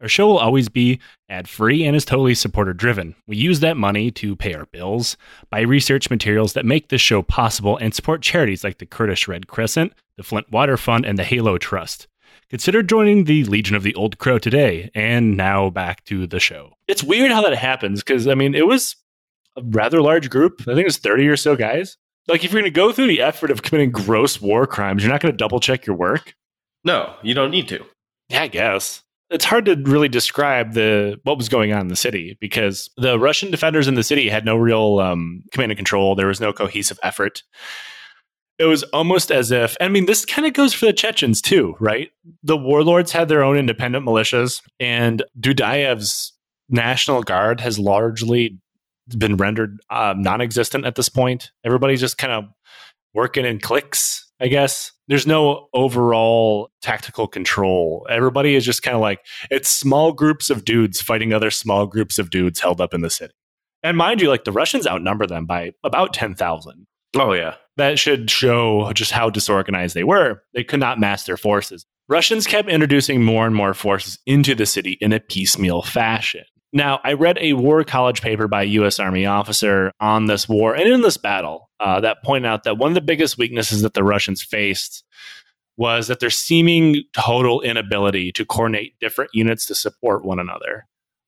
Our show will always be ad free and is totally supporter driven. We use that money to pay our bills, buy research materials that make this show possible, and support charities like the Kurdish Red Crescent, the Flint Water Fund, and the Halo Trust. Consider joining the Legion of the Old Crow today. And now back to the show. It's weird how that happens because, I mean, it was a rather large group. I think it was 30 or so guys. Like, if you're going to go through the effort of committing gross war crimes, you're not going to double check your work. No, you don't need to. Yeah, I guess it's hard to really describe the what was going on in the city because the Russian defenders in the city had no real um, command and control. There was no cohesive effort. It was almost as if, I mean, this kind of goes for the Chechens too, right? The warlords had their own independent militias, and Dudayev's National Guard has largely been rendered uh, non existent at this point. Everybody's just kind of working in cliques I guess. There's no overall tactical control. Everybody is just kind of like it's small groups of dudes fighting other small groups of dudes held up in the city. And mind you, like the Russians outnumber them by about 10,000. Oh, yeah. That should show just how disorganized they were. They could not mass their forces. Russians kept introducing more and more forces into the city in a piecemeal fashion. Now, I read a war college paper by a U.S. Army officer on this war and in this battle uh, that point out that one of the biggest weaknesses that the Russians faced was that their seeming total inability to coordinate different units to support one another.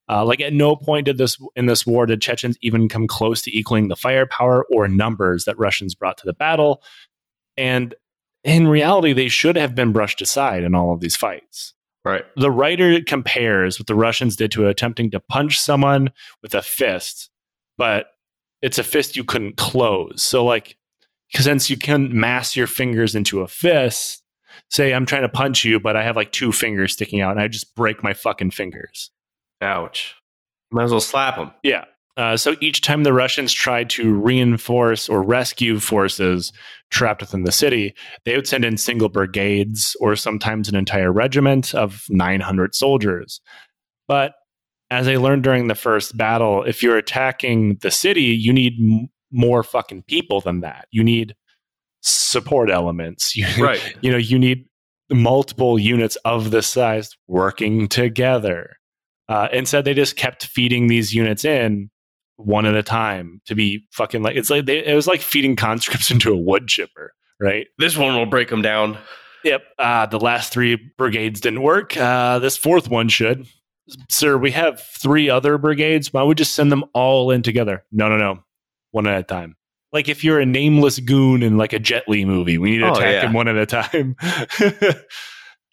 Uh, like at no point did this in this war did Chechens even come close to equaling the firepower or numbers that Russians brought to the battle, and in reality, they should have been brushed aside in all of these fights. Right. The writer compares what the Russians did to attempting to punch someone with a fist, but it's a fist you couldn't close. So, like, since you can mass your fingers into a fist, say I'm trying to punch you, but I have like two fingers sticking out and I just break my fucking fingers. Ouch. Might as well slap them. Yeah. Uh, so each time the Russians tried to reinforce or rescue forces trapped within the city, they would send in single brigades or sometimes an entire regiment of 900 soldiers. But as I learned during the first battle, if you're attacking the city, you need m- more fucking people than that. You need support elements. [LAUGHS] You, Right. you know, you need multiple units of this size working together. Uh, instead, they just kept feeding these units in one at a time to be fucking like it's like they, it was like feeding [LAUGHS] conscripts into a wood chipper, right? This one will break them down. Yep. Uh, the last three brigades didn't work. Uh, this fourth one should. Sir, we have three other brigades. Why don't we just send them all in together? No, no, no. One at a time. Like if you're a nameless goon in like a Jet Li movie, we need to Oh, attack yeah. him one at a time. [LAUGHS]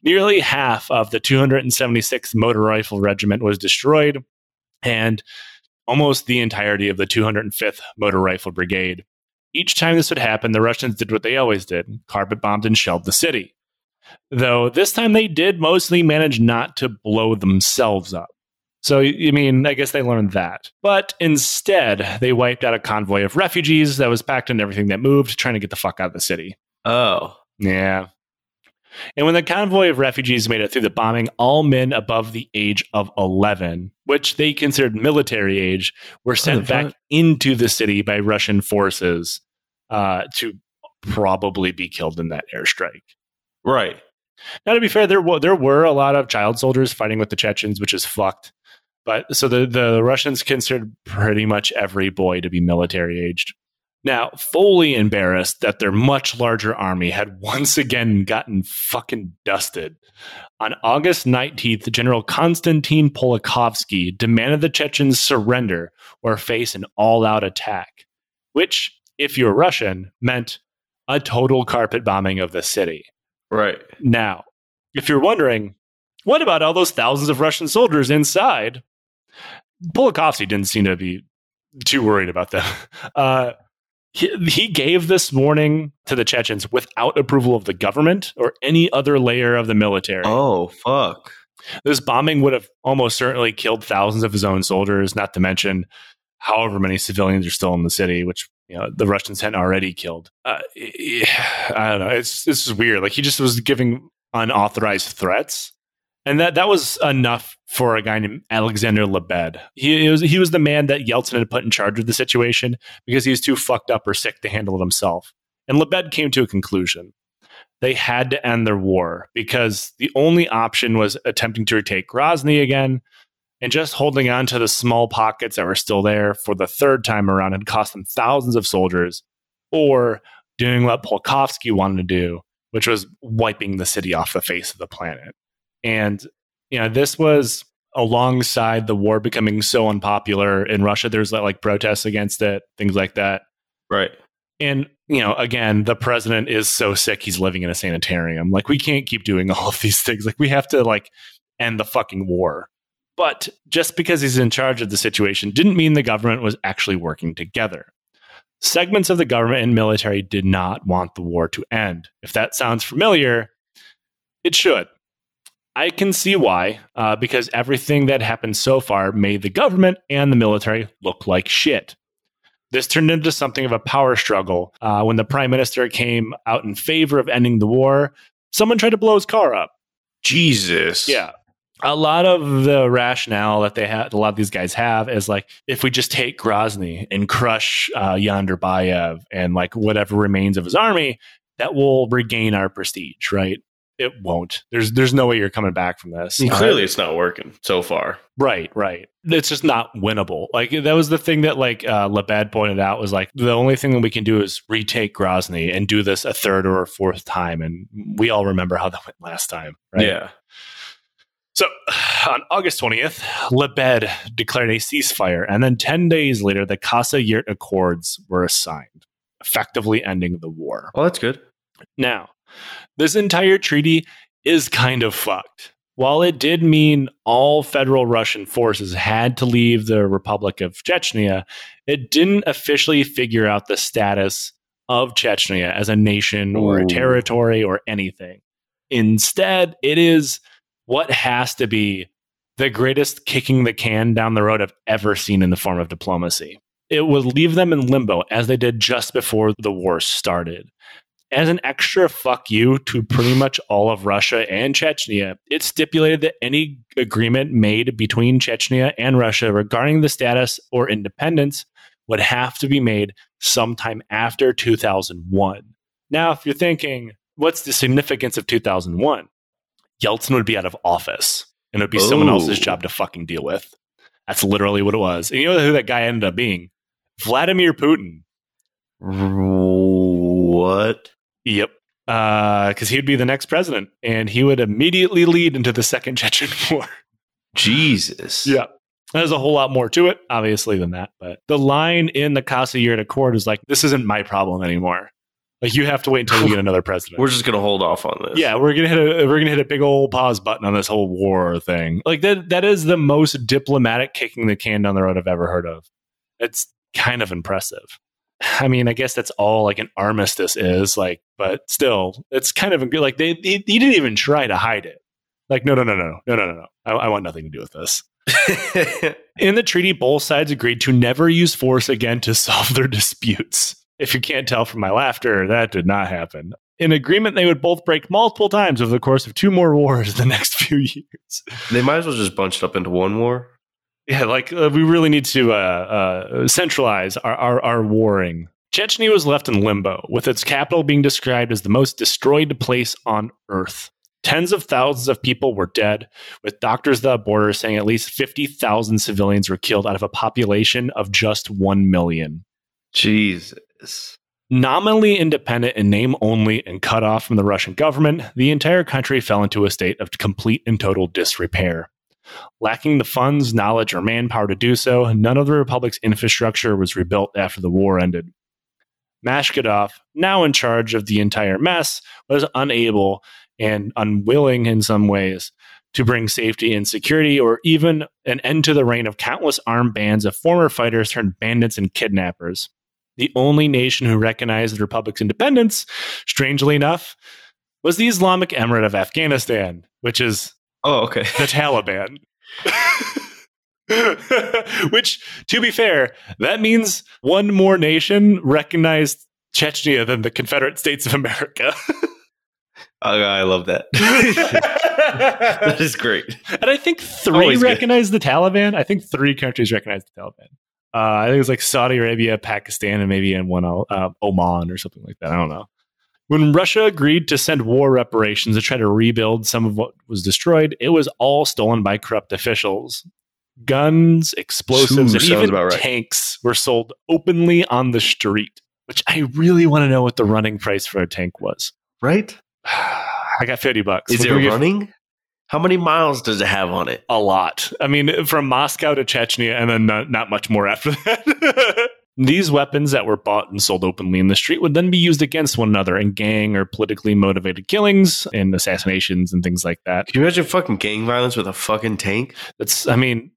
Nearly half of the 276th Motor Rifle Regiment was destroyed, and almost the entirety of the 205th Motor Rifle Brigade. Each time this would happen, the Russians did what they always did carpet bombed and shelled the city. Though this time they did mostly manage not to blow themselves up. So, I mean, I guess they learned that. But instead, they wiped out a convoy of refugees that was packed in everything that moved, trying to get the fuck out of the city. Oh. Yeah. And when the convoy of refugees made it through the bombing, all men above the age of 11, which they considered military age, were sent back fuck? into the city by Russian forces uh, to probably be killed in that airstrike. Right. Now, to be fair, there, wa- there were a lot of child soldiers fighting with the Chechens, which is fucked. But so the, the Russians considered pretty much every boy to be military aged. Now, fully embarrassed that their much larger army had [LAUGHS] once again gotten fucking dusted. On August 19th, General Konstantin Pulikovsky demanded the Chechens surrender or face an all out attack, which, if you're Russian, meant a total carpet bombing of the city. Right. Now, if you're wondering, what about all those thousands of Russian soldiers inside? Pulikovsky didn't seem to be too worried about them. [LAUGHS] Uh, he, he gave this warning to the Chechens without approval of the government or any other layer of the military. Oh, fuck. This bombing would have almost certainly killed thousands of his own soldiers, not to mention however many civilians are still in the city, which you know the Russians had already killed. Uh, [SIGHS] I don't know. It's this is weird. Like he just was giving unauthorized threats, and that that was enough for a guy named Alexander Lebed. He, was he was the man that Yeltsin had put in charge of the situation because he was too fucked up or sick to handle it himself. And Lebed came to a conclusion. they had to end their war because the only option was attempting to retake Grozny again. And just holding on to the small pockets that were still there for the third time around had cost them thousands of soldiers, or doing what Polkovsky wanted to do, which was wiping the city off the face of the planet. And, you know, this was alongside the war becoming so unpopular in Russia. There's like protests against it, things like that. Right. And, you know, again, the president is so sick he's living in a sanitarium. Like, we can't keep doing [LAUGHS] all of these things. Like, we have to, like, end the fucking war. But just because he's in charge of the situation didn't mean the government was actually working together. Segments of the government and military did not want the war to end. If that sounds familiar, it should. I can see why, uh, because everything that happened so far made the government and the military look like shit. This turned into something of a power struggle. Uh, when the prime minister came out in favor of ending the war, someone tried to blow his car up. Jesus. Yeah. A lot of the rationale that they have, a lot of these guys have, is like if we just take Grozny and crush uh, Yandarbiyev and like whatever remains of his army, that will regain our prestige, right? It won't. There's there's no way you're coming back from this. And clearly, it's not working so far. Right, right. It's just not winnable. Like that was the thing that like uh, Lebed pointed out was like the only thing that we can do is retake Grozny and do this a third or a fourth time, and we all remember how that went last time, right? Yeah. So [SIGHS] on August 20th, Lebed declared a ceasefire, and then 10 days later, the Khasavyurt Accords were signed, effectively ending the war. Well, that's good. Now, this entire treaty is kind of fucked. While it did mean all federal Russian forces had to leave the Republic of Chechnya, it didn't officially figure out the status of Chechnya as a nation or a territory or anything. Instead, it is what has to be the greatest kicking the can down the road I've ever seen in the form of diplomacy. It would leave them in limbo as they did just before the war started as an extra fuck you to pretty much all of Russia and Chechnya, it stipulated that any agreement made between Chechnya and Russia regarding the status or independence would have to be made sometime after 2001. Now, if you're thinking, what's the significance of 2001? Yeltsin would be out of office and it would be someone Oh. else's job to fucking deal with. That's literally what it was. And you know who that guy ended up being? Vladimir Putin. What? Yep. Uh, because he would be the next president and he would immediately lead into the Second [LAUGHS] Chechen War. Jesus. yeah. There's a whole lot more to it, obviously, than that. But the line in the Khasavyurt Accord is like, this isn't my problem anymore. Like, you have to wait until we get [LAUGHS] another president. We're just gonna hold off on this. yeah, we're gonna hit a we're gonna hit a big old pause button on this whole war thing. Like that that is the most diplomatic kicking the can down the road I've ever heard of. It's kind of impressive. I mean, I guess that's all like an armistice is like, but still, it's kind of. Like they, they, he didn't even try to hide it. Like, no, no, no, no, no, no, no, no. I, I want nothing to do with this. [LAUGHS] In the treaty, both sides agreed to never use force again to [LAUGHS] solve their disputes. If you can't tell from my laughter, that did not happen. In agreement, they would both break multiple times over the course of two more [LAUGHS] wars in the next few years. they might as well just bunch it up into one war. Yeah, like uh, we really need to uh, uh, centralize our, our, our warring. Chechnya was left in limbo, with its capital being described as the most destroyed place on earth. Tens of thousands of people were dead, with Doctors Without Borders saying at least 50,000 civilians were killed out of a population of just 1 million. Jesus. Nominally independent in name only and cut off from the Russian government, the entire country fell into a state of complete and total disrepair. Lacking the funds, knowledge, or manpower to do so, none of the republic's infrastructure was rebuilt after the war ended. Mashkadov, now in charge of the entire mess, was unable and unwilling in some ways to bring safety and security or even an end to the reign of countless armed bands of former fighters turned bandits and kidnappers. The only nation who recognized the republic's independence, strangely enough, was the Islamic Emirate of Afghanistan, which is Oh, okay. the Taliban. [LAUGHS] Which, to be fair, that means one more nation recognized Chechnya than the Confederate States of America. [LAUGHS] Oh, I love that. [LAUGHS] that is great. and I think three Always good. recognize the Taliban. I think three countries recognize the Taliban. Uh, I think it was like Saudi Arabia, Pakistan, and maybe in one uh, Oman or something like that. I don't know. When Russia agreed to send war reparations to try to rebuild some of what was destroyed, it was all stolen by corrupt officials. Guns, explosives, Ooh, and even right. tanks were sold openly on the street, which I really want to know what the running price for a tank was. Right? [SIGHS] I got 50 bucks. Is it running? How many miles does it have on it? A lot. I mean, from Moscow to Chechnya, and then not, not much more after [LAUGHS] that. These weapons that were bought and sold openly in the street would then be used against one another in gang or politically motivated killings and assassinations and things like that. Can you imagine fucking gang violence with a fucking tank? That's, I mean,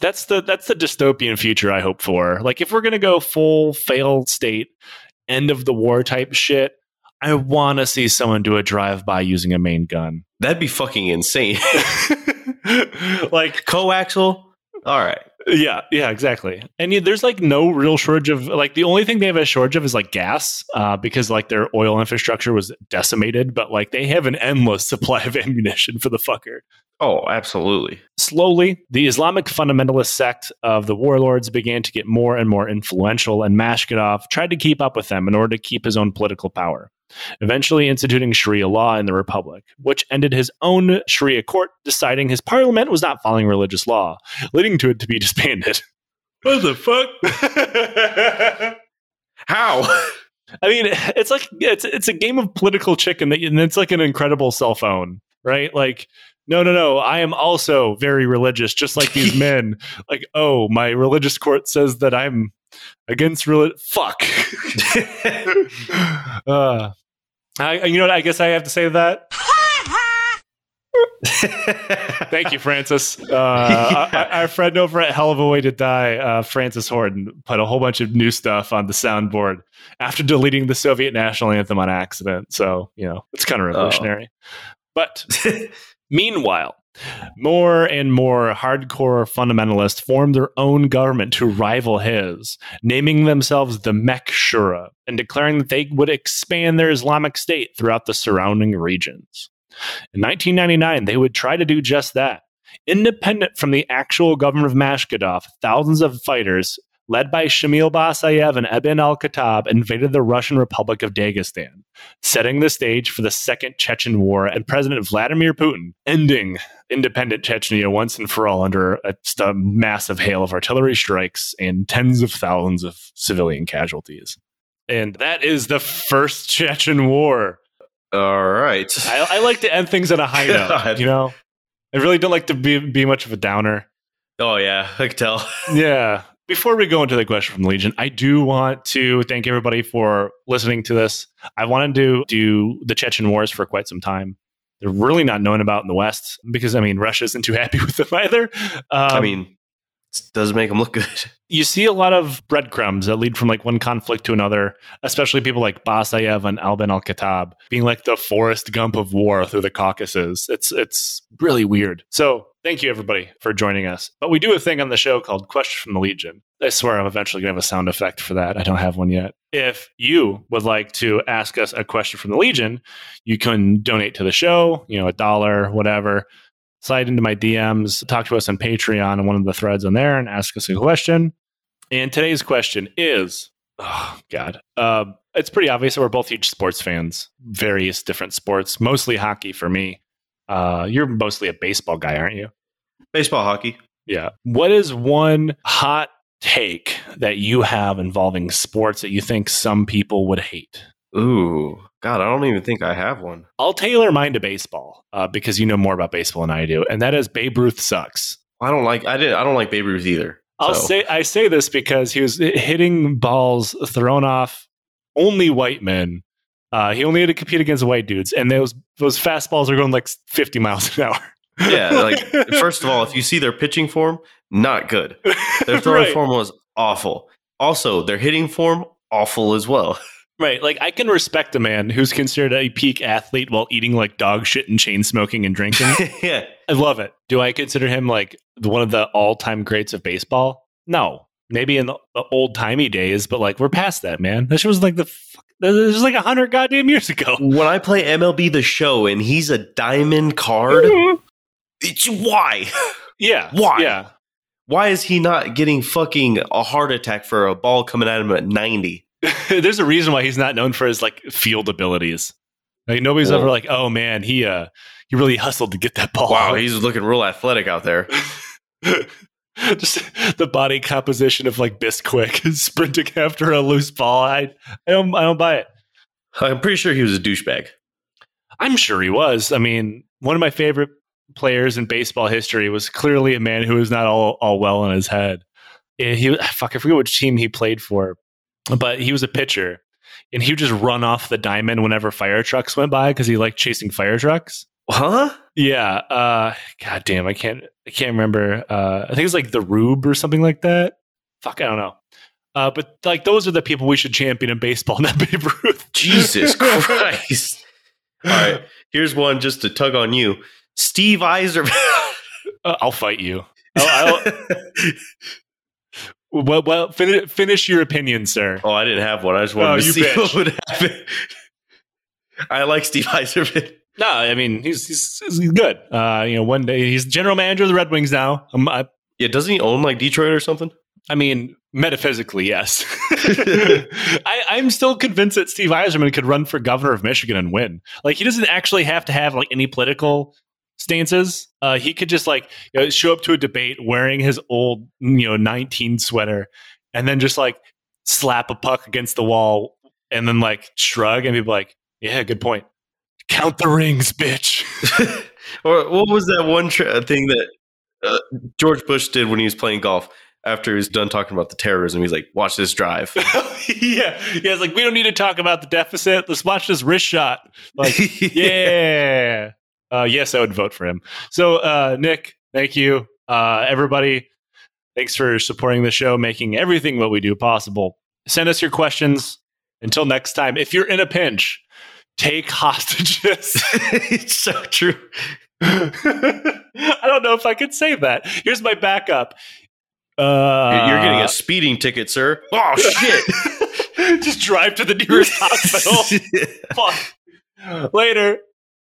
that's the that's the dystopian future I hope for. Like, if we're gonna go full failed state, end of the war type shit, I want to see someone do a drive by using a main gun. That'd be fucking insane. [LAUGHS] like Coaxial? All right. Yeah, yeah, exactly. And yeah, there's like no real shortage of like the only thing they have a shortage of is like gas, uh, because like their oil infrastructure was decimated, but like they have an endless [LAUGHS] supply of ammunition for the fucker. Oh, absolutely. Slowly, the Islamic fundamentalist sect of the warlords began to get more and more influential, and Mashkadov tried to keep up with them in order to keep his own political power, eventually instituting Sharia law in the Republic, which ended his own Sharia court deciding his parliament was not following religious law, leading to it to be [LAUGHS] disbanded. What the fuck? [LAUGHS] How? I mean, it's like it's it's a game of political chicken, and it's like an incredible cell phone, right? Like, no, no, no, I am also very religious, just like these [LAUGHS] men. Like, oh, my religious court says that I'm against religion. Fuck. uh, I, you know what? I guess I have to say that. [LAUGHS] Thank you, Francis. Uh, [LAUGHS] Yeah. our, our friend over at Hell of a Way to Die, uh, Francis Horton, put a whole bunch of new stuff on the soundboard after deleting the Soviet national anthem on accident. So, you know, it's kind of revolutionary. But [LAUGHS] meanwhile, more and more hardcore fundamentalists formed their own government to rival his, naming themselves the Mek Shura and declaring that they would expand their Islamic state throughout the surrounding regions. In 1999, they would try to do just that. Independent from the actual government of Mashkadov, thousands of fighters, led by Shamil Basayev and Ibn Al Khattab, invaded the Russian Republic of Dagestan, setting the stage for the Second Chechen War and President Vladimir Putin ending independent Chechnya once and for all under a, a massive hail of artillery strikes and tens of thousands of civilian casualties. And that is the first Chechen War. All right. I, I like to end things on a high note. You know, I really don't like to be be much of a downer. oh, yeah. I can tell. Yeah. Before we go into the question from Legion, I do want to thank everybody for listening to this. I wanted to do the Chechen Wars for quite some time. They're really not known about in the West because, I mean, Russia isn't too happy [LAUGHS] with them either. Um, I mean, it doesn't make them look good. [LAUGHS] you see a lot of breadcrumbs that lead from like one conflict to another, especially people like Basayev and Ibn Al Khattab being like the Forrest Gump of war through the Caucasus. It's it's really weird. So thank you everybody for joining us. But we do a thing on the show called Question from the Legion. I swear I'm eventually gonna have a sound effect for that. I don't have one yet. If you would like to ask us a question from the Legion, you can donate to the show, you know, a dollar, whatever slide into my DMs, talk to us on Patreon and one of the threads on there and ask us a question. And today's question is oh, God. Uh, it's pretty obvious that we're both huge sports fans, various different sports, mostly hockey for me. Uh, you're mostly a baseball guy, aren't you? Baseball, hockey. Yeah. What is one hot take that you have involving sports that you think some people would hate? Ooh, God, I don't even think I have one. I'll tailor mine to baseball uh, because you know more about baseball than I do, and that is Babe Ruth sucks. I don't like. I did. I don't like Babe Ruth either. I'll say I say this because he was hitting balls thrown off only white men. Uh, he only had to compete against white dudes, and those those fastballs are going like 50 miles an hour. Yeah, [LAUGHS] like first of all, if you see their pitching form, not good. Their [LAUGHS] throwing right, form was awful. Also, their hitting form awful as well. Right. Like I can respect a man who's considered a peak athlete while eating like dog shit and chain smoking and drinking. [LAUGHS] yeah, I love it. Do I consider him like one of the all time greats of baseball? No. Maybe in the, the old timey days, but like we're past that, man. That shit was like the fuck, this was like a hundred goddamn years ago. [LAUGHS] when I play MLB The Show and he's a diamond card, mm-hmm. it's why? [LAUGHS] Yeah. Why? Yeah. Why is he not getting fucking a heart attack for a ball coming at him at ninety? [LAUGHS] there's a reason why he's not known for his like field abilities. Like nobody's Whoa. ever like, oh man, he uh he really hustled to get that ball. Wow, he's looking real athletic out there. [LAUGHS] just the body composition of like Bisquick [LAUGHS] sprinting after a loose ball. I I don't I don't buy it. I'm pretty sure he was a douchebag. I'm sure he was. I mean, one of my favorite players in baseball history was clearly a man who was not all, all well in his head. And he fuck, I forget which team he played for, but he was a pitcher, and he would just run off the diamond whenever fire trucks went by because he liked chasing fire trucks. Huh? Yeah. Uh, God damn, I can't I can't remember. Uh, I think it's like the Rube or something like that. Fuck, I don't know. Uh, but like those are the people we should champion in baseball, [LAUGHS] not Babe Ruth. Jesus [LAUGHS] Christ. All right, here's one just to tug on you. Steve Yzerman. [LAUGHS] Uh, I'll fight you. I'll, I'll, well, well fin- finish your opinion, sir. oh, I didn't have one. I just wanted Oh, to see bitch. what would happen. [LAUGHS] I like Steve Yzerman. No, I mean he's he's, he's good. Uh, you know, one day he's general manager of the Red Wings now. Um, I, Yeah, doesn't he own like Detroit or something? I mean, metaphysically, yes. [LAUGHS] [LAUGHS] I, I'm still convinced that Steve Yzerman could run for governor of Michigan and win. Like, he doesn't actually have to have like any political stances. Uh, he could just like you know, show up to a debate wearing his old, you know, 19 sweater, and then just like slap a puck against the wall, and then like shrug and be like, "Yeah, good point. Count the rings, bitch." [LAUGHS] [LAUGHS] or what was that one tra- thing that uh, George Bush did when he was playing golf? After he was done talking about the terrorism, he's like, "Watch this drive." [LAUGHS] yeah, yeah. It's like we don't need to talk about the deficit. Let's watch this wrist shot. Like, yeah. Uh, yes, I would vote for him. So, uh, Nick, thank you. Uh, everybody, thanks for supporting the show, making everything what we do possible. Send us your questions. Until next time, if you're in a pinch, take hostages. [LAUGHS] it's so true. [LAUGHS] I don't know if I could say that. Here's my backup. Uh, You're getting a speeding ticket, sir. Oh shit! [LAUGHS] Just drive to the nearest hospital. Fuck. Later.